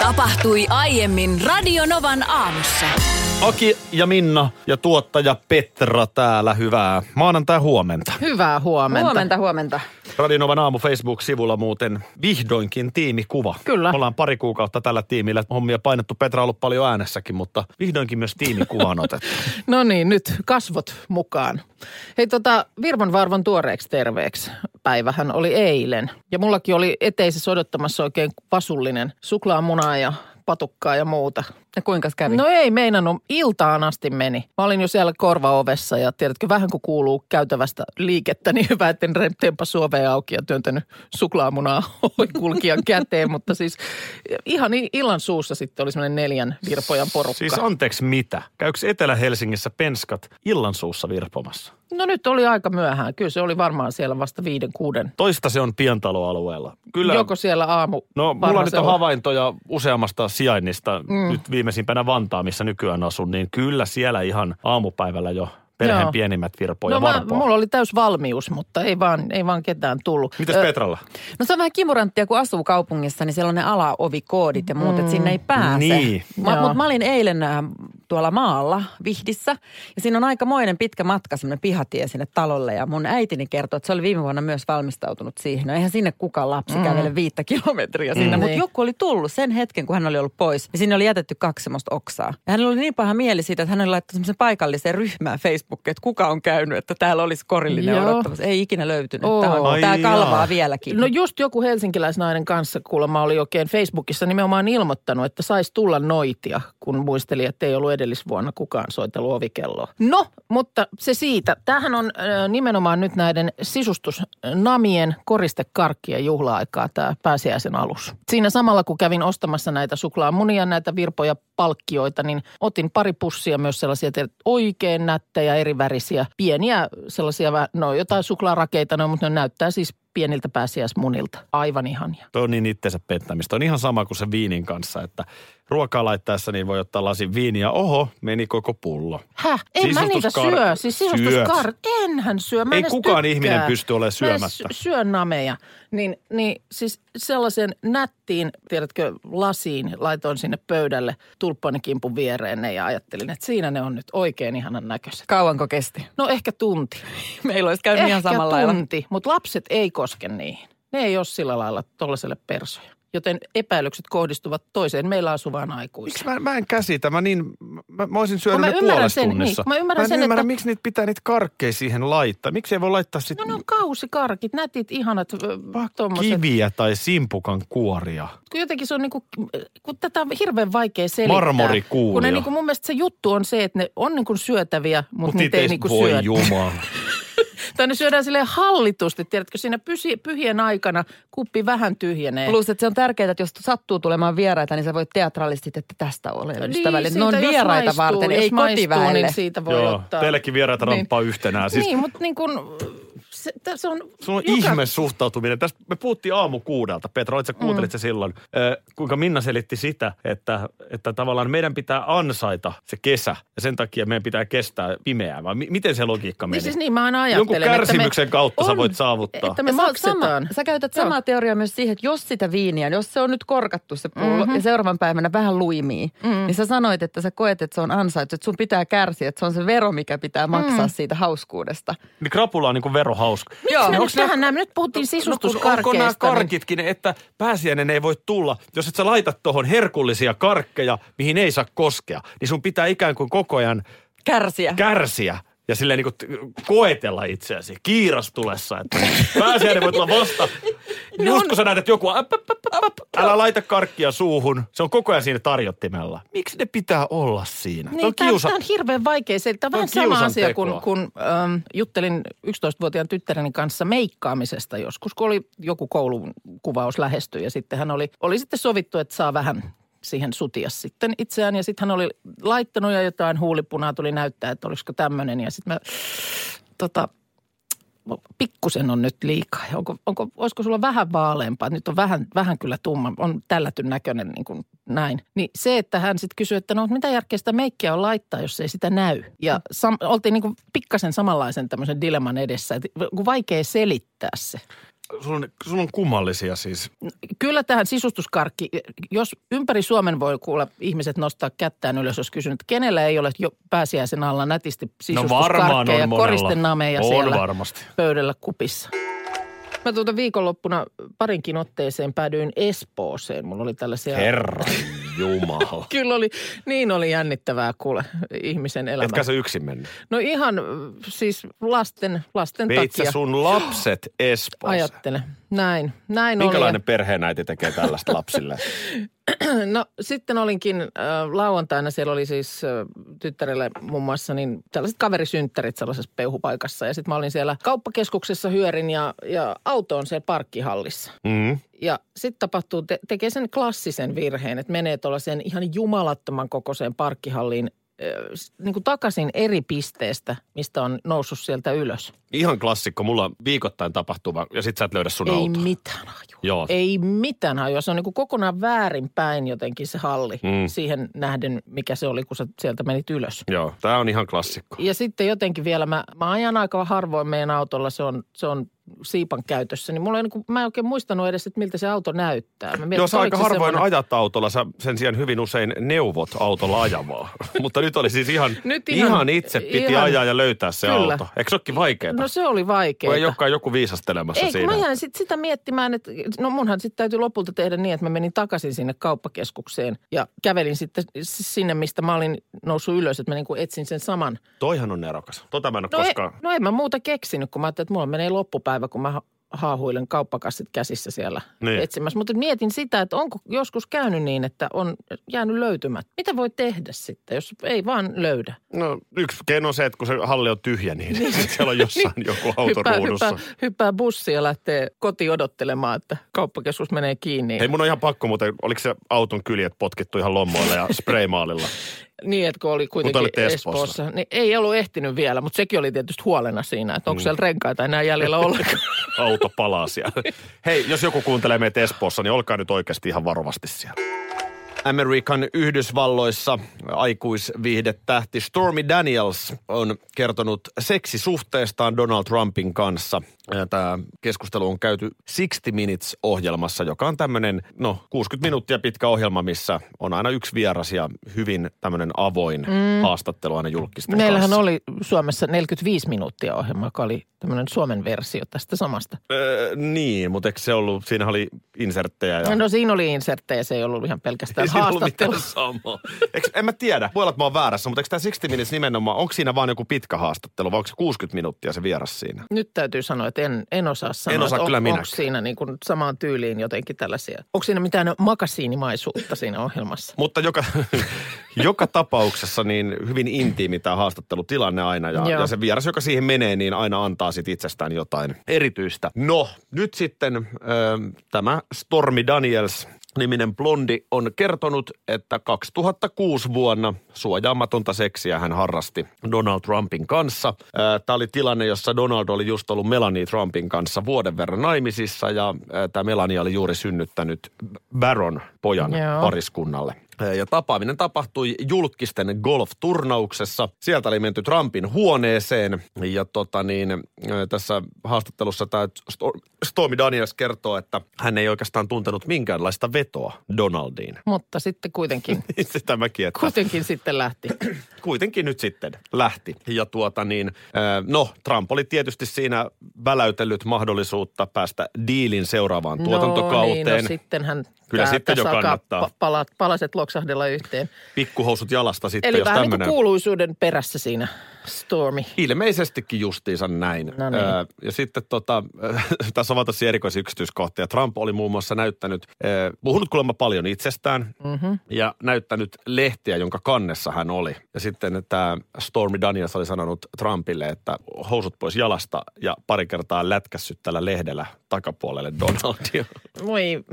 Tapahtui aiemmin Radionovan aamussa. Aki ja Minna ja tuottaja Petra täällä. Hyvää maanantai huomenta. Hyvää huomenta. Huomenta, huomenta. Radionovan aamu Facebook-sivulla muuten vihdoinkin tiimikuva. Kyllä. Ollaan pari kuukautta tällä tiimillä. Hommia painettu. Petra on ollut paljon äänessäkin, mutta vihdoinkin myös tiimikuva on otettu. No niin, nyt kasvot mukaan. Hei tota, Virman Varvon tuoreeksi terveeksi. Päivähän oli eilen. Ja mullakin oli eteisessä odottamassa oikein vasullinen suklaamunaa ja patukkaa ja muuta. Ja kuinka kävi? No ei meinannut, iltaan asti meni. Mä olin jo siellä korvaovessa ja tiedätkö, vähän kun kuuluu käytävästä liikettä, niin hyvä, etten tempa suovea auki ja työntänyt suklaamunaa kulkijan käteen. Mutta siis ihan illan suussa sitten oli semmoinen neljän virpojan porukka. Siis anteeksi mitä? Käykö Etelä-Helsingissä penskat illan suussa virpomassa? No nyt oli aika myöhään. Kyllä se oli varmaan siellä vasta viiden, kuuden. Toista se on pientaloalueella. Kyllä. Joko siellä aamu. No mulla nyt on havaintoja useammasta sijainnista. Mm. Nyt viimeisimpänä Vantaa, missä nykyään asun, niin kyllä siellä ihan aamupäivällä jo perheen Joo. pienimmät virpoja No no, mä, varpoa. mulla oli täys valmius, mutta ei vaan, ei vaan ketään tullut. Mitäs Ö, Petralla? No se on vähän kimuranttia, kun asuu kaupungissa, niin siellä on ne alaovikoodit ja muut, että sinne ei pääse. Niin. Mä, Joo. mut mä olin eilen äh, tuolla maalla Vihdissä ja siinä on aikamoinen pitkä matka, semmoinen pihatie sinne talolle ja mun äitini kertoi, että se oli viime vuonna myös valmistautunut siihen. No eihän sinne kukaan lapsi mm. kävele viittä kilometriä sinne, Mm. mutta Niin. joku oli tullut sen hetken, kun hän oli ollut pois. Ja sinne oli jätetty kaksi semmoista oksaa. Ja hänellä oli niin paha mieli siitä, että hän oli laittanut semmoisen paikallisen ryhmään Facebookiin, että kuka on käynyt, että täällä olisi korillinen Joo. odottamassa. Ei ikinä löytynyt. Oo. Tämä, on, tämä kalvaa vieläkin. No just joku helsinkiläisnainen kanssa kuulemma oli oikein Facebookissa nimenomaan ilmoittanut, että saisi tulla noitia, kun muisteli, että ei ollut edellisvuonna kukaan soitellut ovikelloa. No, mutta se siitä. Tämähän on nimenomaan nyt näiden sisustusnamien koristekarkkien juhla-aikaa tämä pääsiäisen alus. Siinä samalla kun kävin ostamassa näitä suklaamunia, näitä virpoja palkkioita, niin otin pari pussia myös sellaisia oikein nättejä, eri värisiä, pieniä sellaisia, no jotain suklaarakeita, no, mutta ne näyttää siis pieniltä pääsiäismunilta. Aivan ihania. Tuo on niin itsensä pettämistä. On ihan sama kuin se viinin kanssa, että ruokaa laittaessa niin voi ottaa lasin viiniä. Oho, meni koko pullo. Häh? En mä niitä syö. Siis sisustuskar... Enhän syö. Mä Ei kukaan tykkää. ihminen pysty olemaan Mä syömättä. sy- syö nameja. Niin, niin siis sellaisen nättiin, tiedätkö, lasiin laitoin sinne pöydälle tulppanikimpun viereen ne ja ajattelin, että siinä ne on nyt oikein ihanan näköiset. Kauanko kesti? No ehkä tunti. Meillä olisi käynyt ehkä ihan samalla lailla. tunti, mutta lapset ei koske niihin. Ne ei ole sillä lailla tuollaiselle persoja. Joten epäilykset kohdistuvat toiseen meillä asuvaan Miksi aikuiseen. mä, mä en käsitä? Mä, niin, mä, mä olisin syönyt mä ne ymmärrän puolessa sen, tunnissa. niin, mä ymmärrän mä en sen, ymmärrä, että- miksi niitä pitää niitä karkkeja siihen laittaa. Miksi ei voi laittaa No sitten ne on kausikarkit, nätit, ihanat tommoset. kiviä tai simpukan kuoria? kun jotenkin se on niin kuin, kun tätä on hirveän vaikea selittää. Marmorikuulia. Kun ne niin kuin, mun mielestä se juttu on se, että ne on niin kuin syötäviä, mutta Mut niitä ei niin kuin voi syödä. jumala. Tai ne syödään silleen hallitusti, tiedätkö, siinä pysi, pyhien aikana kuppi vähän tyhjenee. Plus, että se on tärkeää, että jos sattuu tulemaan vieraita, niin sä voit teatraalisesti, että tästä olen ystävällinen. ne on vieraita maistuu, varten, ei maistuu, kotiväelle. Niin siitä voi Joo, ottaa. teillekin vieraita Niin. ramppaa yhtenään. Siis Niin, mutta niin kuin, se, se on... Sulla on joka- ihme suhtautuminen. Tästä me puhuttiin aamu kuudelta. Petra, olit sä kuuntelit mm. se silloin. Ö, kuinka Minna selitti sitä, että, että tavallaan meidän pitää ansaita se kesä. Ja sen takia meidän pitää kestää pimeää. Vai mi- miten se logiikka meni? Niin siis niin mä aina Jonkun ajattelen, kärsimyksen että me, kautta sä on, voit saavuttaa. Että me sä maksetaan. Sama, sä käytät Joo. samaa teoriaa myös siihen, että jos sitä viiniä, jos se on nyt korkattu se pullo mm-hmm. ja seuraavan päivänä vähän luimii, mm. niin sä sanoit, että sä koet, että se on ansaittu, että sun pitää kärsiä, että se on se vero, mikä pitää maksaa mm. siitä hauskuudesta. Niin krapula on niin kuin verohauska. Joo. Me nyt Onks nää- tähän näin, nyt puhuttiin No, kun sisustuskarkeista. onko nämä niin- karkitkin, että pääsiäinen ei voi tulla, jos et sä laitat tuohon herkullisia karkkeja, mihin ei saa koskea, niin sun pitää ikään kuin koko ajan Kärsiä. kärsiä ja silleen niin kuin koetella itseäsi kiirastulessa, että pääsiäinen voi tulla vasta. Just kun sä näet, että joku, äp, äp, äp, äp, älä laita karkkia suuhun. Se on koko ajan siinä tarjottimella. Miksi ne pitää olla siinä? Niin, Tämä on kiusa. tämä on hirveän vaikea selittää. Vähän Tämä on sama asia, kun, kun ähm, juttelin 11-vuotiaan tyttäreni kanssa meikkaamisesta joskus, kun oli joku koulun kuvaus lähestyi ja sitten hän oli, oli sitten sovittu, että saa vähän siihen sutia sitten itseään. Ja sitten hän oli laittanut ja jotain huulipunaa tuli näyttää, että olisiko tämmöinen. Ja sitten mä tota, pikkusen on nyt liikaa. Onko, onko, olisiko sulla vähän vaaleampaa? Nyt on vähän, vähän kyllä tumma, on tällätyn näköinen niin kuin näin. Niin se, että hän sitten kysyi, että no mitä järkeä sitä meikkiä on laittaa, jos ei sitä näy. Ja sam, oltiin niin kuin pikkasen samanlaisen tämmöisen dilemman edessä, että vaikea selittää se. Sulla on, sulla on kummallisia siis. Kyllä tähän sisustuskarkki, jos ympäri Suomen voi kuulla ihmiset nostaa kättään ylös, jos kysynyt, että kenellä ei ole jo pääsiäisen alla nätisti No sisustuskarkkeja on ja koristenameja On siellä varmasti. pöydällä kupissa. Mä tuota viikonloppuna parinkin otteeseen päädyin Espooseen. Mulla oli tällaisia... Herra Jumala. Kyllä oli, niin oli jännittävää kuule ihmisen elämä. Etkä sä yksin mennyt? No ihan siis lasten, lasten Veit takia sun lapset Espoossa? ajattele. Näin, näin Minkälainen perheenäiti tekee tällaista lapsille? oli. No sitten olinkin äh, lauantaina, siellä oli siis äh, tyttärelle muun muassa niin tällaiset kaverisynttärit sellaisessa peuhupaikassa. Ja sitten mä olin siellä kauppakeskuksessa hyörin ja, ja auto on siellä parkkihallissa. Mm. Ja sitten tapahtuu, te- tekee sen klassisen virheen, että menee tuollaiseen ihan jumalattoman kokoiseen parkkihalliin niin kuin takaisin eri pisteestä, mistä on noussut sieltä ylös. Ihan klassikko, mulla on viikoittain tapahtuva ja sit sä et löydä sun Ei autoa. mitään hajua. Joo. Ei mitään hajua. Se on niin kuin kokonaan väärinpäin jotenkin se halli Mm. siihen nähden, mikä se oli, kun sä sieltä menit ylös. Joo, tää on ihan klassikko. Ja sitten jotenkin vielä, mä, mä ajan aika harvoin meidän autolla, se on, se on siipan käytössä, niin mulla ei, niin kuin, mä en oikein muistanut edes, että miltä se auto näyttää. Mä mietin, sä aika se harvoin semmoinen- ajat autolla, sä sen sijaan hyvin usein neuvot autolla ajamaan. Mutta nyt oli siis ihan, Nyt ihan, ihan- itse piti ihan- ajaa ja löytää se Kyllä. auto. Eikö se olekin vaikeaa? No se oli vaikeaa. ei olekaan joku viisastelemassa Ei, kun siinä. mä jäin sit sitä miettimään, että no munhan sitten täytyy lopulta tehdä niin, että mä menin takaisin sinne kauppakeskukseen ja kävelin sitten sinne, mistä mä olin noussut ylös, että mä niin kuin etsin sen saman. Toihan on nerokas. Tota mä en ole No, koskaan. ei, no en mä muuta keksinyt, kun mä ajattelin, että mulla menee loppupäivä, kun mä ha- haahuilen kauppakassit käsissä siellä Niin. niin. etsimässä. Mutta mietin sitä, että onko joskus käynyt niin, että on jäänyt löytymättä. Mitä voi tehdä sitten, jos ei vaan löydä? No yksi keino on se, että kun se halli on tyhjä, niin siellä on jossain joku auto hyppää, ruudussa. hyppää, hyppää bussi ja lähtee kotiin odottelemaan, että kauppakeskus menee kiinni. Hei, mun on ihan pakko muuten, oliko se auton kyljet potkittu ihan lommoilla ja spraymaalilla? Niin, että kun oli kuitenkin olitte Espoossa. Espoossa. Niin ei ollut ehtinyt vielä, mutta sekin oli tietysti huolena siinä, että onko Mm. siellä renkaita enää jäljellä ollenkaan. Auto palaa siellä. Hei, jos joku kuuntelee meitä Espoossa, niin olkaa nyt oikeasti ihan varovasti siellä. Amerikan Yhdysvalloissa aikuisviihdetähti Stormy Daniels on kertonut seksisuhteestaan Donald Trumpin kanssa. Tämä keskustelu on käyty 60 Minutes-ohjelmassa, joka on tämmöinen, no 60 minuuttia pitkä ohjelma, missä on aina yksi vieras ja hyvin tämmöinen avoin mm. haastattelu aina julkisten Meillähän kanssa. oli Suomessa 45 minuuttia ohjelma, joka oli tämmöinen Suomen versio tästä samasta. Öö, niin, mutta eikö se ollut, siinä oli inserttejä ja... No siinä oli inserttejä, se ei ollut ihan pelkästään Ei haastattelu. mitään samaa. Eikö, en mä tiedä, voi olla, että mä oon väärässä, mutta eikö tämä 60 Minutes nimenomaan, onko siinä vaan joku pitkä haastattelu vai onko se 60 minuuttia se vieras siinä? Nyt täytyy sanoa, että en, en osaa sanoa, En osaa että kyllä on, onko siinä niin kuin samaan tyyliin jotenkin tällaisia. Onko siinä mitään makasiinimaisuutta siinä ohjelmassa? Mutta joka, joka tapauksessa niin hyvin intiimi tämä haastattelutilanne aina ja, Joo. ja se vieras, joka siihen menee, niin aina antaa sit itsestään jotain erityistä. No, nyt sitten ö, tämä Stormy Daniels niminen blondi on kertonut, että 2006 vuonna suojaamatonta seksiä hän harrasti Donald Trumpin kanssa. Tämä oli tilanne, jossa Donald oli just ollut Melanie Trumpin kanssa vuoden verran naimisissa ja tämä Melanie oli juuri synnyttänyt Baron pojan Joo. pariskunnalle. Ja tapaaminen tapahtui julkisten golf-turnauksessa. Sieltä oli menty Trumpin huoneeseen ja tota niin, tässä haastattelussa tämä Stormy Daniels kertoo, että hän ei oikeastaan tuntenut minkäänlaista vetoa Donaldiin. Mutta sitten kuitenkin, Sitä mäkin, että kuitenkin sitten lähti. kuitenkin nyt sitten lähti. Ja tuota niin, no Trump oli tietysti siinä väläytellyt mahdollisuutta päästä diilin seuraavaan tuotantokauteen. No niin, no sittenhän Kyllä tää- sitten jo kannattaa. pa- palat, palaset loksahdella yhteen. Pikkuhousut jalasta sitten, Eli jos vähän niin tämmöinen... kuin kuuluisuuden perässä siinä, Stormi. Ilmeisestikin justiinsa näin. No niin. Öö, ja sitten tota, tässä on vaan tosi erikoisia yksityiskohtia. Trump oli muun muassa näyttänyt, öö, puhunut kuulemma paljon itsestään mm-hmm. ja näyttänyt lehtiä, jonka kannessa hän oli. Ja sitten tämä Stormy Daniels oli sanonut Trumpille, että housut pois jalasta ja pari kertaa lätkässyt tällä lehdellä takapuolelle Donaldia. Voi,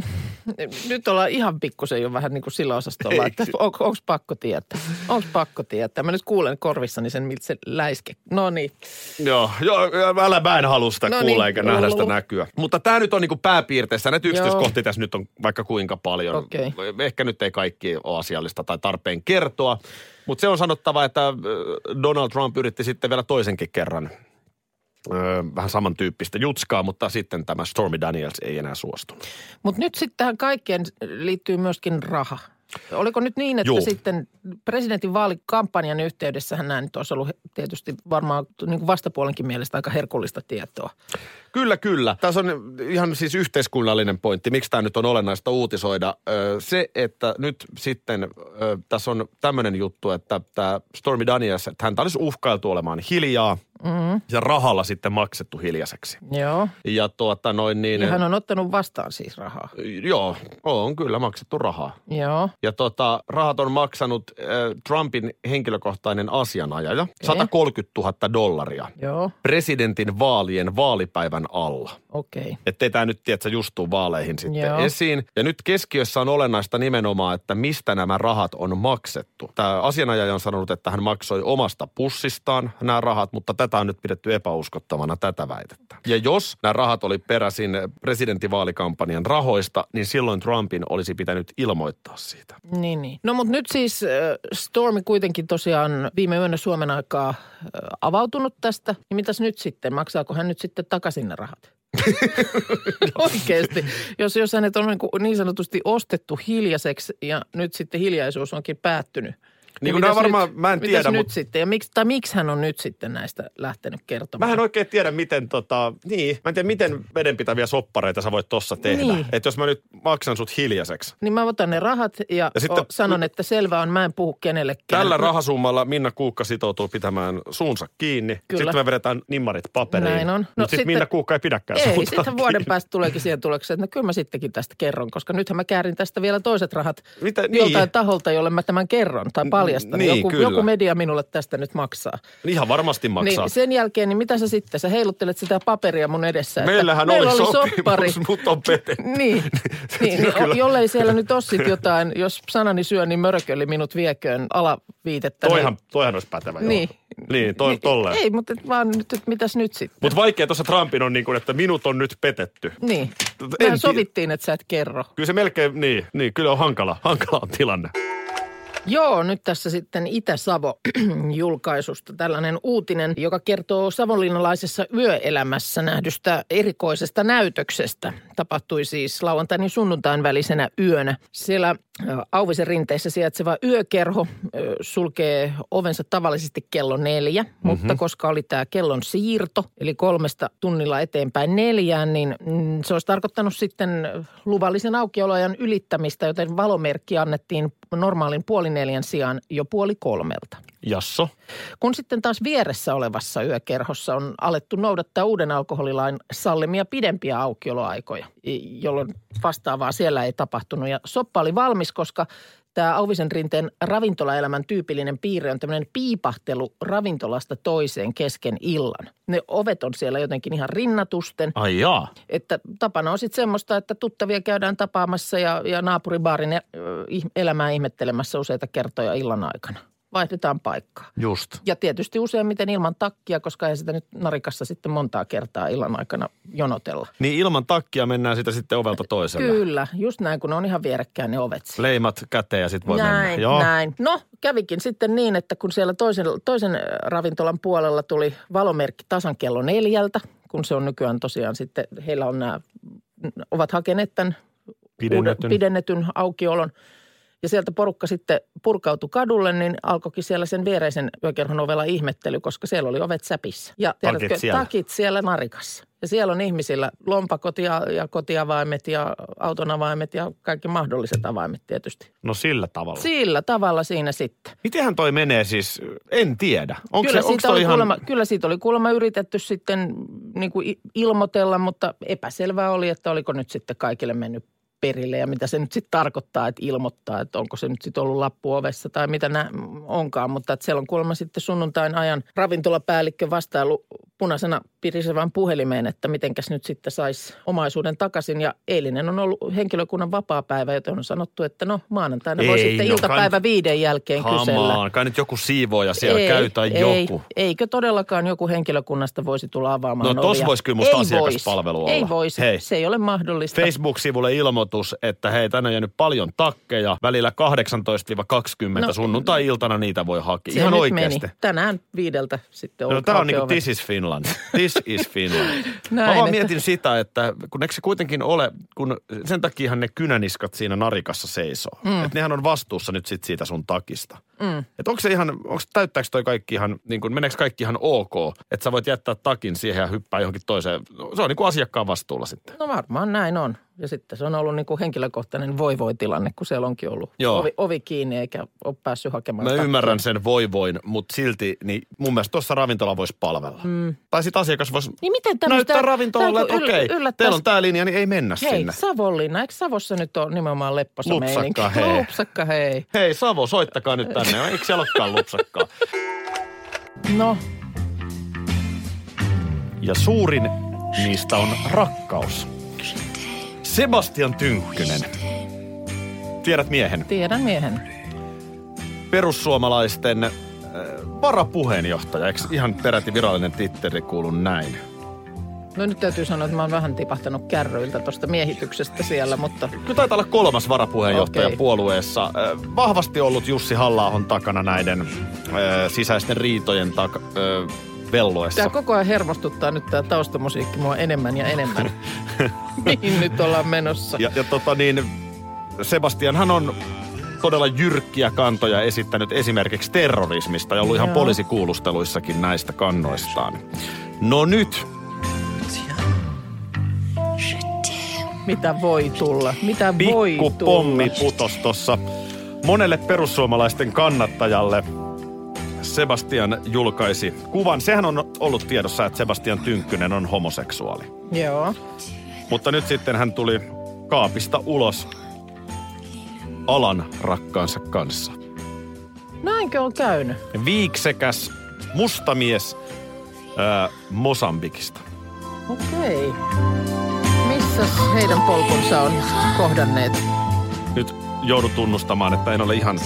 nyt ollaan ihan pikkusen jo vähän niin kuin sillä osastolla, että on, onko pakko tietää? Onko pakko tietää? Mä nyt kuulen korvissani sen, miltä se läiske. No niin. Joo, joo, älä mä en halua sitä No kuulla eikä nähdä sitä näkyä. Mutta tämä nyt on niinku pääpiirteessä. Näitä yksityiskohtia tässä nyt on vaikka kuinka paljon. Okei. Ehkä nyt ei kaikki ole asiallista tai tarpeen kertoa. Mutta se on sanottava, että ö, Donald Trump yritti sitten vielä toisenkin kerran ö, vähän samantyyppistä jutskaa, mutta sitten tämä Stormy Daniels ei enää suostunut. Mutta nyt sitten tähän kaikkeen liittyy myöskin raha. Oliko nyt niin, että Juu. sitten presidentin vaalikampanjan yhteydessähän nämä nyt olisi ollut tietysti varmaan niin kuin vastapuolenkin mielestä aika herkullista tietoa. Kyllä, kyllä. Tässä on ihan siis yhteiskunnallinen pointti. Miksi tämä nyt on olennaista uutisoida? Se, että nyt sitten tässä on tämmöinen juttu, että tämä Stormy Daniels, että häntä olisi uhkailtu olemaan hiljaa mm. ja rahalla sitten maksettu hiljaiseksi. Joo. Ja tuota noin niin, Ja hän on ottanut vastaan siis rahaa. joo, on kyllä maksettu rahaa. Joo. Ja tota, rahat on maksanut äh, Trumpin henkilökohtainen asianajaja, 130 000 dollaria Joo. presidentin vaalien vaalipäivän alla. Okei. Ettei tämä nyt, tiedätkö, just tuu vaaleihin sitten Joo. esiin. Ja nyt keskiössä on olennaista nimenomaan, että mistä nämä rahat on maksettu. Tämä asianajaja on sanonut, että hän maksoi omasta pussistaan nämä rahat, mutta tätä on nyt pidetty epäuskottavana tätä väitettä. Ja jos nämä rahat oli peräisin presidentinvaalikampanjan rahoista, niin silloin Trumpin olisi pitänyt ilmoittaa siitä. Niin, niin. No mutta nyt siis äh, Stormi kuitenkin tosiaan viime yönä Suomen aikaa äh, avautunut tästä. Niin mitäs nyt sitten? Maksaako hän nyt sitten takaisin rahat? Oikeasti. Jos, jos hänet on niin, niin sanotusti ostettu hiljaiseksi ja nyt sitten hiljaisuus onkin päättynyt. Niin nämä varmaan- nyt, mä en tiedä, nyt mut- sitten? Ja miksi, tai miksi hän on nyt sitten näistä lähtenyt kertomaan? Mä en oikein tiedä, miten tota, niin, mä en tiedä, miten vedenpitäviä soppareita sä voit tossa tehdä. Niin. Että jos mä nyt maksan sut hiljaiseksi. Niin mä otan ne rahat ja, Ja sitten- sanon, että selvä on, mä en puhu kenellekään. Tällä rahasummalla Minna Kuukka sitoutuu pitämään suunsa kiinni. Kyllä. Sitten me vedetään nimmarit paperiin. Näin on. No, Mutta sitten Minna Kuukka ei pidäkään Ei, sitten vuoden päästä tuleekin siihen tulokseen, että no kyllä mä sittenkin tästä kerron, koska nythän mä käärin tästä vielä toiset rahat Mitä- niin. niin. joltain taholta, jolle mä tämän kerron tai paljastan. niin, joku, kyllä. joku media minulle tästä nyt maksaa. Ihan varmasti maksaa. Niin sen jälkeen, niin mitä sä sitten? Sä heiluttelet sitä paperia mun edessä. että Meillähän meillä oli, soppari. sopimus, mutta on petetty. Niin, niin, niin Kyllä. jollei siellä nyt ole sit jotain, jos sanani syö, niin mörköli minut vieköön alaviitettä. Toihan, toihan olisi pätevä, joo. Niin. Niin, toi, niin, tolleen. Ei, mutta et vaan nyt, että mitäs nyt sitten? Mutta vaikea tuossa Trumpin on niin kuin, että minut on nyt petetty. Niin. Mehän sovittiin, että sä et kerro. Kyllä se melkein, niin, niin kyllä on hankala, hankala on tilanne. Joo, nyt tässä sitten Itä-Savo julkaisusta tällainen uutinen, joka kertoo savonlinnalaisessa yöelämässä nähdystä erikoisesta näytöksestä. Tapahtui siis lauantain ja sunnuntain välisenä yönä. Siellä Auvisen rinteessä sijaitseva yökerho sulkee ovensa tavallisesti kello neljä, mm-hmm. mutta koska oli tämä kellon siirto, eli kolmesta tunnilla eteenpäin neljään, niin mm, se olisi tarkoittanut sitten luvallisen aukioloajan ylittämistä, joten valomerkki annettiin normaalin puoli neljän sijaan jo puoli kolmelta. Jasso. Kun sitten taas vieressä olevassa yökerhossa on alettu noudattaa uuden alkoholilain sallimia pidempiä aukioloaikoja, jolloin vastaavaa siellä ei tapahtunut. Ja soppa oli valmis, koska tämä Auvisen rinteen ravintolaelämän tyypillinen piirre on tämmöinen piipahtelu ravintolasta toiseen kesken illan. Ne ovet on siellä jotenkin ihan rinnatusten. Ai jaa. Että tapana on sitten semmoista, että tuttavia käydään tapaamassa ja, ja naapuribaarin elämää ihmettelemässä useita kertoja illan aikana. Vaihdetaan paikkaa. Just. Ja tietysti useimmiten ilman takkia, koska ei sitä nyt narikassa sitten montaa kertaa illan aikana jonotella. Niin ilman takkia mennään sitä sitten ovelta toiselle. Kyllä, just näin, kun ne on ihan vierekkäin ne ovet siellä. Leimat käteen ja sitten voi näin, mennä. Joo. näin. No, kävikin sitten niin, että kun siellä toisen, toisen ravintolan puolella tuli valomerkki tasan kello neljältä, kun se on nykyään tosiaan sitten, heillä on nämä, ovat hakeneet tämän Pidennetyn. Uuden, pidennetyn aukiolon. Ja sieltä porukka sitten purkautui kadulle, niin alkoikin siellä sen viereisen yökerhon ovella ihmettely, koska siellä oli ovet säpissä. Ja tiedätkö, siellä. takit siellä narikassa. Ja siellä on ihmisillä lompakot ja, ja kotiavaimet ja auton avaimet ja kaikki mahdolliset avaimet tietysti. No sillä tavalla. Sillä tavalla siinä sitten. Mitenhän toi menee siis, en tiedä. Onko kyllä, se, onko siitä oli ihan... kuulemma, kyllä siitä oli kuulemma yritetty sitten niin kuin ilmoitella, mutta epäselvää oli, että oliko nyt sitten kaikille mennyt perille ja mitä se nyt sitten tarkoittaa, että ilmoittaa, että onko se nyt sitten ollut lappu ovessa tai mitä nä onkaan. Mutta että siellä on kuulemma sitten sunnuntain ajan ravintolapäällikkö vastailu punaisena pirisevän puhelimeen, että mitenkäs nyt sitten saisi omaisuuden takaisin. Ja eilinen on ollut henkilökunnan vapaa-päivä, joten on sanottu, että no maanantaina voi Ei, sitten no iltapäivä viiden jälkeen kysellä. Hamaan, kai nyt joku siivooja siellä ei, käy tai ei, joku. Eikö todellakaan joku henkilökunnasta voisi tulla avaamaan No, tossa ovia? vois kyllä musta Ei asiakaspalvelu vois. olla. Ei voisi, Hei. se ei ole mahdollista. Facebook-sivulle ilmoitus, että hei, tänne on jäänyt paljon takkeja. Välillä 18-20 No, sunnuntai-iltana niitä voi hakea. Ihan oikeasti. Meni. Tänään viideltä sitten No, tämä on niinku auki This is Finland. This is Finland. Mä Näin, vaan että- mietin sitä, että kun eikö se kuitenkin ole, kun sen takiahan ne kynäniskat siinä narikassa seisoo. Mm. Että nehän on vastuussa nyt sit siitä sun takista. Mm. Että onko se ihan, onko täyttääkö toi kaikki ihan, niin kuin, meneekö kaikki ihan ok, että sä voit jättää takin siihen ja hyppää johonkin toiseen. Se on niin kuin asiakkaan vastuulla sitten. No varmaan näin on. Ja sitten se on ollut niin kuin henkilökohtainen voi voi tilanne, kun siellä onkin ollut Joo. ovi, ovi kiinni eikä ole päässyt hakemaan Mä takkia. ymmärrän sen voi voin, mutta silti niin mun mielestä tuossa ravintola voisi palvella. Mm. Tai sitten asiakas voisi Niin miten näyttää ravintolalle, että okei, yllättäis- teillä on tämä linja, niin ei mennä Hei, sinne. Savonlinna. Eikö Savossa nyt ole nimenomaan lepposa Lupsakka, meininki? hei. Lupsakka, hei. Hei Savo, soittakaa nyt tänne. Eikö siellä olekaan lupsakkaa? No, Ja suurin niistä on rakkaus. Sebastian Tynkkynen. Tiedät miehen. tiedän miehen. Perussuomalaisten äh, varapuheenjohtaja. Eikö ihan peräti virallinen titteri kuulu näin? No nyt täytyy sanoa, että mä oon vähän tipahtanut kärryiltä tuosta miehityksestä siellä, mutta Kyllä taitaa olla kolmas varapuheenjohtaja Okei. puolueessa. Äh, Vahvasti ollut Jussi halla takana näiden äh, sisäisten riitojen tak- äh, velloessa. tämä koko ajan hermostuttaa nyt tämä taustamusiikki mua enemmän ja enemmän. Mihin nyt ollaan menossa? Ja, ja tota niin, Sebastianhan on todella jyrkkiä kantoja esittänyt esimerkiksi terrorismista ja ollut ihan Joo. poliisikuulusteluissakin näistä kannoistaan. No nyt, Mitä voi tulla? Mitä voi pikku tulla? pommi putos tossa monelle perussuomalaisten kannattajalle. Sebastian julkaisi kuvan. Sehän on ollut tiedossa, että Sebastian Tynkkynen on homoseksuaali. Joo. Mutta nyt sitten hän tuli kaapista ulos alan rakkaansa kanssa. Näinkö on käynyt? viiksekäs mustamies ää, Mosambikista. Okei. Missä heidän polkunsa on kohdanneet? Nyt joudun tunnustamaan, että en ole ihan,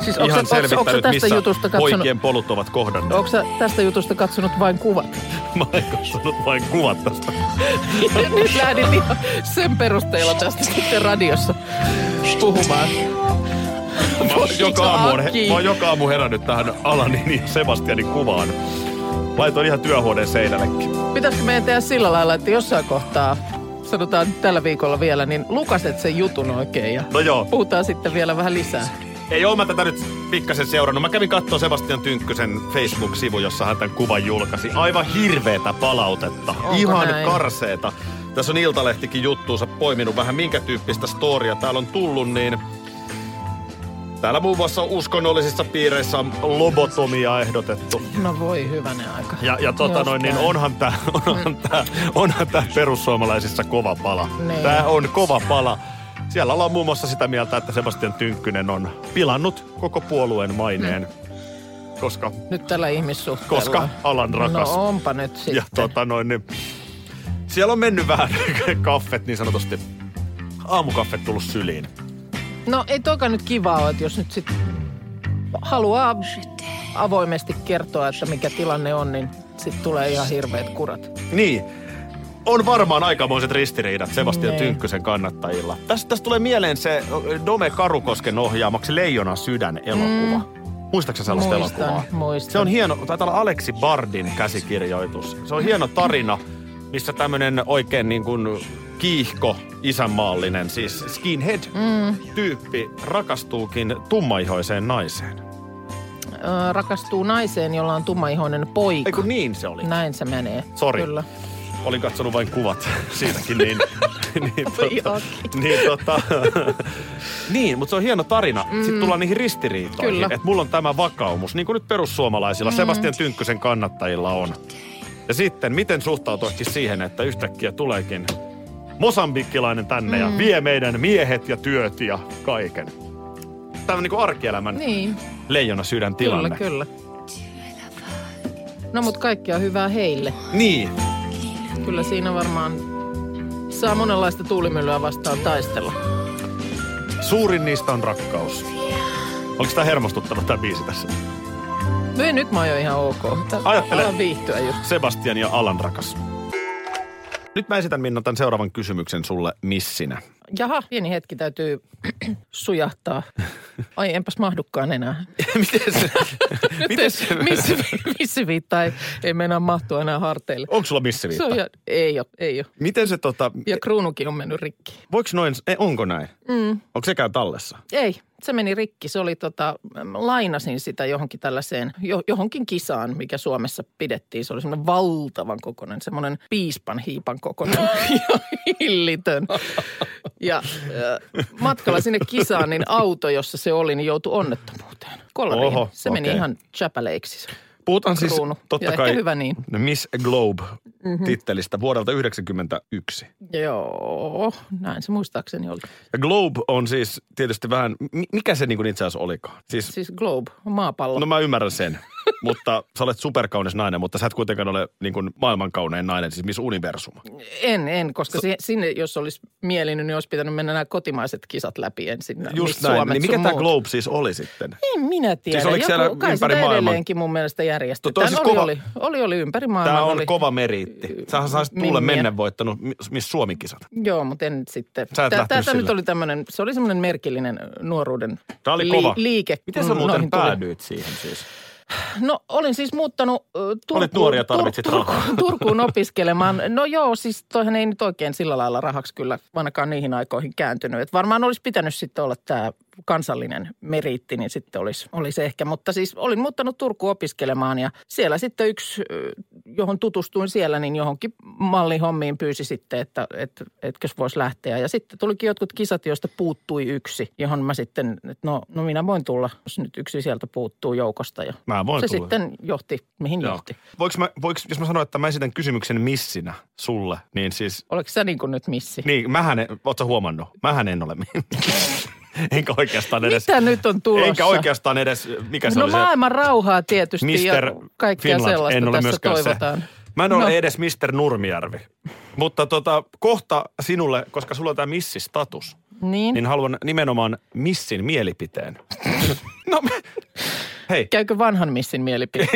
Siis ihan sä- onko, onko selvittänyt, tästä missä jutusta katsonut, poikien polut ovat kohdanneet. onko sä tästä jutusta katsonut vain kuvat? Mä olen katsonut vain kuvat tästä. Nyt lähdin ihan sen perusteella tästä sitten radiossa puhumaan. Mä oon joka aamu, on, Aki. mä oon joka aamu herännyt tähän Alanin ja Sebastianin kuvaan. Laitoin ihan työhuoneen seinällekin. Pitäisikö meidän tehdä sillä lailla, että jossain kohtaa, sanotaan tällä viikolla vielä, niin lukaset sen jutun oikein ja No joo, puhutaan sitten vielä vähän lisää. Ei ole mä tätä nyt pikkasen seurannut. Mä kävin katsoa Sebastian Tynkkysen Facebook-sivu, jossa hän tämän kuvan julkaisi. Aivan hirveetä palautetta. Onko Ihan näin? karseeta. Tässä on Iltalehtikin juttuunsa poiminut vähän minkä tyyppistä storia täällä on tullut, niin Täällä muun muassa uskonnollisissa piireissä on lobotomia ehdotettu. No voi hyvänen aika. Ja, ja tota noin, niin onhan tää, onhan tää, onhan tää perussuomalaisissa kova pala. Niin. Tää on kova pala. Siellä ollaan muun muassa sitä mieltä, että Sebastian Tynkkynen on pilannut koko puolueen maineen, koska, Nyt tällä ihmissuhteella. koska alan rakas. No onpa nyt sitten. ja tota noin, niin siellä on mennyt vähän kaffet niin sanotusti, aamukaffet tullut syliin. No ei toka nyt kiva ole, että jos nyt sitten haluaa avoimesti kertoa, että mikä tilanne on, niin sitten tulee ihan hirveät kurat. Niin. On varmaan aikamoiset ristiriidat Sebastian Niin. Tynkkysen kannattajilla. Tästä, tästä tulee mieleen se Dome Karukosken ohjaamaksi Leijona sydän elokuva. Mm. Muistaaksä sellaista Muistan, elokuvaa? muistan. Se on hieno, taitaa olla Aleksi Bardin käsikirjoitus. Se on hieno tarina, missä tämmöinen oikein niin kuin kiihko, isänmaallinen, siis skinhead-tyyppi rakastuukin tummaihoiseen naiseen. Rakastuu naiseen, jolla on tummaihoinen poika. Ei kun niin se oli. Näin se menee. Sori. Kyllä. Olin katsonut vain kuvat siitäkin, niin... niin, tota, niin, tota, niin, mutta se on hieno tarina. Mm. Sitten tullaan niihin ristiriitoihin. Kyllä. Että mulla on tämä vakaumus, niin kuin nyt perussuomalaisilla, mm. Sebastian Tynkkysen kannattajilla on. Ja sitten, miten suhtautuakin siihen, että yhtäkkiä tuleekin mosambikkilainen tänne mm. ja vie meidän miehet ja työt ja kaiken. Tämä on niin kuin arkielämän Niin, leijona sydän kyllä, tilanne. kyllä. No mutta kaikkea hyvää heille. Niin. Kyllä siinä varmaan saa monenlaista tuulimyllyä vastaan taistella. Suurin niistä on rakkaus. Oliko tämä hermostuttanut tämä biisi tässä? No ei, nyt mä oon jo ihan ok. Tää- Ajattele. Alan viihtyä just. Sebastian ja Alan rakas. Nyt mä esitän Minna tämän seuraavan kysymyksen sulle missinä. Jaha, pieni hetki täytyy sujahtaa. Ai enpäs mahdukaan enää. Miten se? Miten se? missä, missä viittaa ei, ei meinaa mahtua enää harteille. Onko sulla Se missiviitta? on ja, ei ole, ei ole. Miten se tota, Ja kruunukin on mennyt rikki. voiko noin, ei, onko näin? Mm. Onko sekään tallessa? Ei, se meni rikki. Se oli tota, lainasin sitä johonkin tällaiseen, jo, johonkin kisaan, mikä Suomessa pidettiin. Se oli semmoinen valtavan kokoinen, semmoinen piispan hiipan kokoinen ja hillitön. Ja äh, matkalla sinne kisaan, niin auto, jossa se oli, niin joutui onnettomuuteen. Kolariin. Oho, se meni okei. ihan chapaleiksi. Puhutaan siis Kruunu. totta Ja kai hyvä niin. Mhm. Miss Globe-tittelistä vuodelta 1991. Joo, näin se muistaakseni oli. Ja Globe on siis tietysti vähän, mi- mikä se niin itse asiassa olikaan? Siis, Siis Globe, maapallo. no mä ymmärrän sen, mutta sä olet superkaunis nainen, mutta sä et kuitenkaan ole niin kuin maailmankaunein nainen, siis Miss Universum. En, en, koska si- sinne, jos olisi mielinyt, niin olisi pitänyt mennä nämä kotimaiset kisat läpi ensin. Just Miss näin. Suomet Niin mikä tämä. Globe siis oli sitten? En minä tiedä. Siis oliko siellä Joku, kai ympäri maailman? edelleenkin mun mielestä järjestetään. Toi- siis oli, kova- oli, oli, oli, ympäri maailman. Tämä on oli. kova meriitti. Sähän saisit Mimmiä. mennä voittanut Miss Suomi-kisat. Joo, mutta en sitten. Sä et Tämä nyt oli tämmöinen, se oli semmoinen merkillinen nuoruuden Tämä oli kova. liike. Miten sä muuten päädyit siihen siis? No olin siis muuttanut Turkuun, Olit nuori ja tarvitsit Tur-. Turkuun, Turkuun opiskelemaan. No joo, siis toihan ei nyt oikein sillä lailla rahaksi kyllä ainakaan niihin aikoihin kääntynyt. Et varmaan olisi pitänyt sitten olla tämä kansallinen meriitti, niin sitten olisi, olisi ehkä. Mutta siis olin muuttanut Turkuun opiskelemaan ja siellä sitten yksi, johon tutustuin siellä, niin johonkin mallihommiin pyysi sitten, että et, etkös voisi lähteä. Ja sitten tulikin jotkut kisat, joista puuttui yksi, johon mä sitten, että no, no minä voin tulla, jos nyt yksi sieltä puuttuu joukosta. Ja Mä voin se tulla. sitten johti, mihin Joo. johti. Voinko mä, voinko, jos mä sanon, että mä esitän kysymyksen missinä sulle, niin siis, Oliko sä niin kuin nyt missi? niin mähän, en, ootko huomannut? Mähän en ole Enkä oikeastaan edes, Mitä nyt on tulossa? enkä oikeastaan edes, mikä se no oli se? maailman rauhaa tietysti Mr. ja kaikkea Finland, sellaista en ole tässä toivotaan. se. Mä en ole No. edes Mr. Nurmijärvi. Mutta tota, kohta sinulle, koska sulla on tämä missistatus, Niin. niin haluan nimenomaan missin mielipiteen. no, me- hei, Käykö vanhan missin mielipide?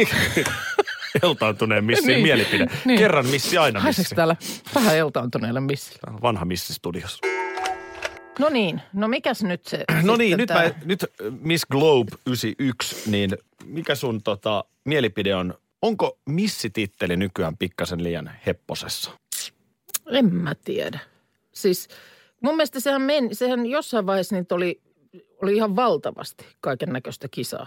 eltaantuneen missin Niin, mielipide. niin. Kerran missi, aina missi. täällä vähän eltaantuneelle missille? On Vanha missi studios. No niin, no mikäs nyt se No niin, nyt, tää- mä, nyt äh, Miss Globe 91, niin mikä sun tota, mielipide on? Onko missititteli nykyään pikkasen liian hepposessa? En mä tiedä. Siis mun mielestä sehän, meni, sehän jossain vaiheessa niitä oli, oli ihan valtavasti kaiken näköistä kisaa.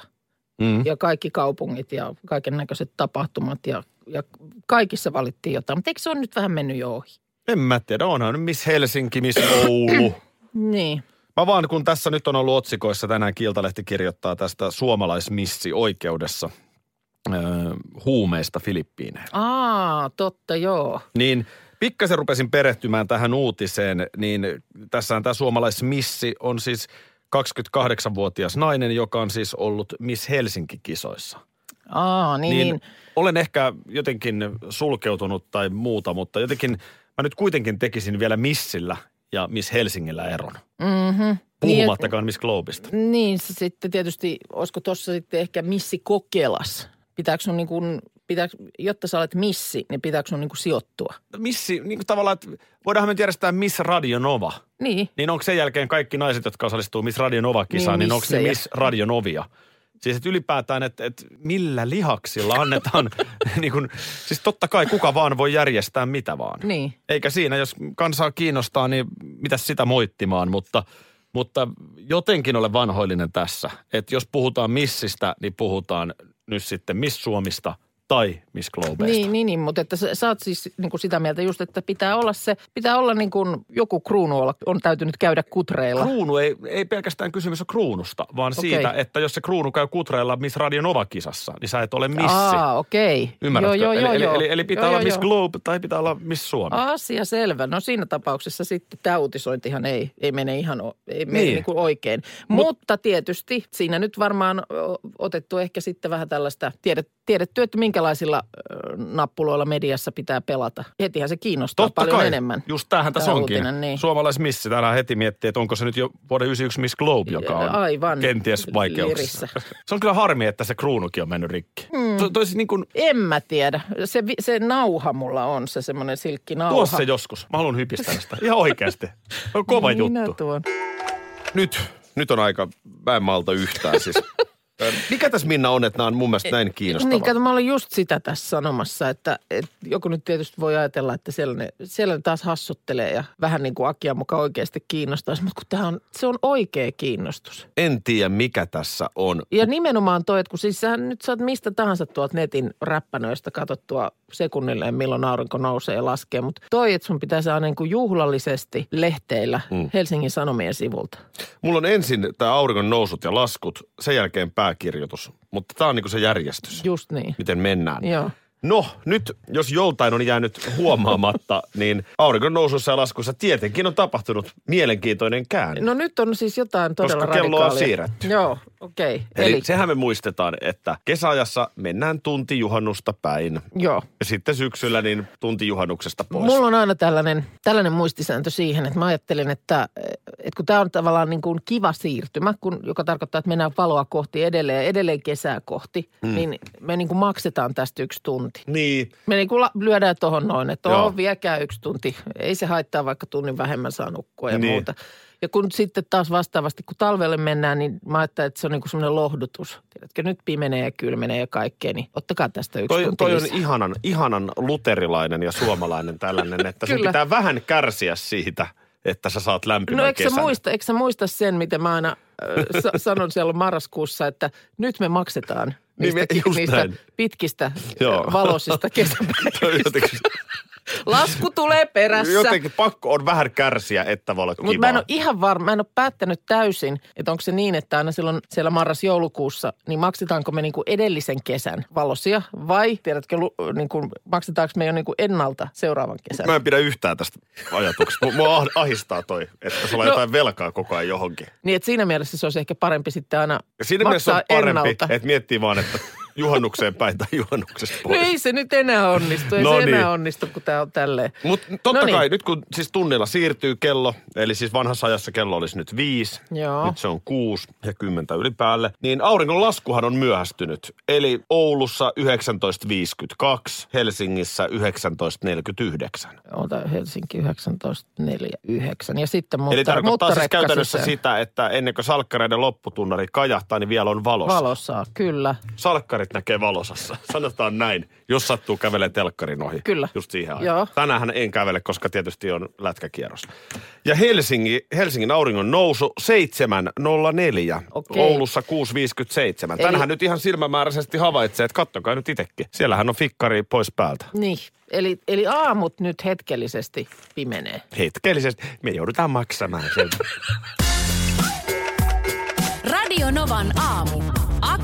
Mm. Ja kaikki kaupungit ja kaiken näköiset tapahtumat ja, ja kaikissa valittiin jotain. Mutta eikö se ole nyt vähän mennyt jo ohi? En mä tiedä, onhan nyt Miss Helsinki, Miss Oulu. Niin. Mä vaan, kun tässä nyt on ollut otsikoissa, tänään Kiltalehti kirjoittaa tästä suomalaismissi oikeudessa öö, huumeista Filippiineen. Aa, totta joo. Niin pikkasen rupesin perehtymään tähän uutiseen, niin tässähän tämä suomalaismissi on siis 28-vuotias nainen, joka on siis ollut Miss Helsinki-kisoissa. Aa, niin, niin. olen ehkä jotenkin sulkeutunut tai muuta, mutta jotenkin mä nyt kuitenkin tekisin vielä Missillä ja Miss Helsingillä eron. Mm-hmm. Puhumattakaan Miss Globesta. Niin, niin se sitten tietysti, olisiko tuossa sitten ehkä missi kokelas? Pitääkö sun niin kuin, pitääkö, jotta sä olet missi, niin pitääkö sun niin kuin sijoittua? Missi, niin kuin tavallaan, että voidaanhan me järjestää Miss Radio Nova. Niin. Niin onko sen jälkeen kaikki naiset, jotka osallistuu Miss Radio Nova-kisaan, Niin, niin, onko ne missejä. Miss Radio Novia? Siis että ylipäätään, että, että millä lihaksilla annetaan, niin kuin, siis totta kai kuka vaan voi järjestää mitä vaan. Niin. Eikä siinä, jos kansaa kiinnostaa, niin mitä sitä moittimaan, mutta, mutta jotenkin ole vanhoillinen tässä. Että jos puhutaan missistä, niin puhutaan nyt sitten Miss Suomista tai Miss Globeista. Niin, niin, niin, mutta että sä, sä oot siis niin kuin sitä mieltä just, että pitää olla se, pitää olla niin kuin joku kruunu olla, on täytynyt käydä kutreilla. Kruunu ei, ei pelkästään kysymys ole kruunusta, vaan Okei. siitä, että jos se kruunu käy kutreilla Miss Radio Nova-kisassa, niin sä et ole missi. Aa, okei. Ymmärrätkö? Joo, joo, joo, eli, joo. Eli, eli pitää joo, olla joo, Miss. Globe tai pitää olla Miss Suomi. Asia selvä. No siinä tapauksessa sitten tämä uutisointihan ei, ei mene ihan ei mene Niin. niin. kuin oikein. Mut- Mutta tietysti siinä nyt varmaan otettu ehkä sitten vähän tällaista, tiedet, tiedetty, että minkälaisilla nappuloilla mediassa pitää pelata. Hetihän se kiinnostaa Totta paljon kai. enemmän. Just tämähän tässä Tää onkin. uutinen, niin. Suomalaismissi. Täällä heti miettii, että onko se nyt jo vuoden 91 Miss Globe, joka on Aivan. kenties vaikeuksissa. Lirissä. Se on kyllä harmi, että se kruunukin on mennyt rikki. Mm. To, toisin niin kuin, En mä tiedä. Se, se nauha mulla on, se semmoinen silkkinauha. tuo se joskus. Mä haluan hypistää sitä. Ihan oikeasti. Se on kova Minä juttu. tuon. Nyt, nyt on aika, mä en malta yhtään siis. Mikä tässä Minna on, että nämä on mun mielestä näin kiinnostavaa? Niin, kato, mä olin just sitä tässä sanomassa, että, että joku nyt tietysti voi ajatella, että siellä ne, siellä ne taas hassuttelee ja vähän niin kuin Akia mukaan oikeasti kiinnostaisi, mutta kun tämä on, se on oikea kiinnostus. En tiedä, mikä tässä on. Ja nimenomaan toi, että kun siis sähän nyt saat mistä tahansa tuolta netin räppänöistä katsottua sekunnilleen, milloin aurinko nousee ja laskee, mutta toi, että sun pitää saada niin kuin juhlallisesti lehteillä mm. Helsingin Sanomien sivulta. Mulla on ensin tämä auringon nousut ja laskut, sen jälkeen pääkirjoitus. Mutta tämä on niinku se järjestys, Just niin. miten mennään. Joo. No, nyt jos joltain on jäänyt huomaamatta, niin auringon nousussa ja laskussa tietenkin on tapahtunut mielenkiintoinen käänne. No nyt on siis jotain todella Koska kello on radikaalia. siirretty. Joo, okei. Okay. Eli, Eli sehän me muistetaan, että kesäajassa mennään tunti juhannusta päin. Joo. Ja sitten syksyllä niin tunti juhannuksesta pois. Mulla on aina tällainen, tällainen muistisääntö siihen, että mä ajattelin, että, että kun tämä on tavallaan niin kuin kiva siirtymä, kun, joka tarkoittaa, että mennään valoa kohti edelleen, edelleen kesää kohti, mm. niin me niin kuin maksetaan tästä yksi tunti. Niin, Me niin kuin la- lyödään tuohon noin, että oo, viekää yksi tunti. Ei se haittaa, vaikka tunnin vähemmän saa nukkua ja Niin. muuta. Ja kun sitten taas vastaavasti, kun talvelle mennään, niin mä ajattelen, että se on niin semmoinen lohdutus. Tiedätkö, nyt pimenee ja kylmenee ja kaikkea, niin ottakaa tästä yksi toi, tunti toi on ihanan, ihanan luterilainen ja suomalainen tällainen, että sun pitää vähän kärsiä siitä, että sä saat lämpimän No eikö sä, kesän. muista, eikö sä muista sen, miten mä aina äh, sa- sanon siellä marraskuussa, että nyt me maksetaan Niin, niistä, me- just niistä näin. pitkistä Joo. valoisista kesäpäivistä. Lasku tulee perässä. jotenkin pakko on vähän kärsiä, että voi olla Mutta mä en ole ihan varma, mä en ole päättänyt täysin, että onko se niin, että aina silloin siellä marras-joulukuussa, niin maksetaanko me niinku edellisen kesän valosia vai tiedätkö, niinku, maksetaanko me jo niinku ennalta seuraavan kesän? Mä en pidä yhtään tästä ajatuksesta. Mua ah- ahistaa toi, että sulla on No. jotain velkaa koko ajan johonkin. Niin että siinä mielessä se olisi ehkä parempi sitten aina Ja siinä mielessä on maksaa parempi, ennalta. että miettii vaan, että juhannukseen päin tai juhannuksesta No pois. ei se nyt enää onnistu, ei No se niin. enää onnistu, kun tämä on tälleen. Mutta totta No niin. kai, nyt kun siis tunnilla siirtyy kello, eli siis vanhassa ajassa kello olisi nyt viisi, Joo. nyt se on kuusi ja kymmentä yli päälle, niin auringon laskuhan on myöhästynyt. Eli Oulussa 19.52, Helsingissä 19.49. Ota Helsinki 1949 ja sitten mutta, Eli tarkoittaa siis muuttorekka käytännössä sisään. sitä, että ennen kuin salkkareiden lopputunnari kajahtaa, niin vielä on valossa. Valossa, kyllä. Salkkarit näkee valosassa. Sanotaan näin, jos sattuu kävelee telkkarin ohi. Kyllä. Just siihen aikaan. Joo. Tänään en kävele, koska tietysti on lätkäkierros. Ja Helsingi, Helsingin auringon nousu 7.04. Okei. Oulussa 6.57. Eli- Tänään nyt ihan silmämääräisesti havaitsee, että kattokaa nyt itsekin. Siellähän on fikkari pois päältä. Niin, eli, eli aamut nyt hetkellisesti pimenee. Hetkellisesti me joudutaan maksamaan sen. Radio Novan aamu.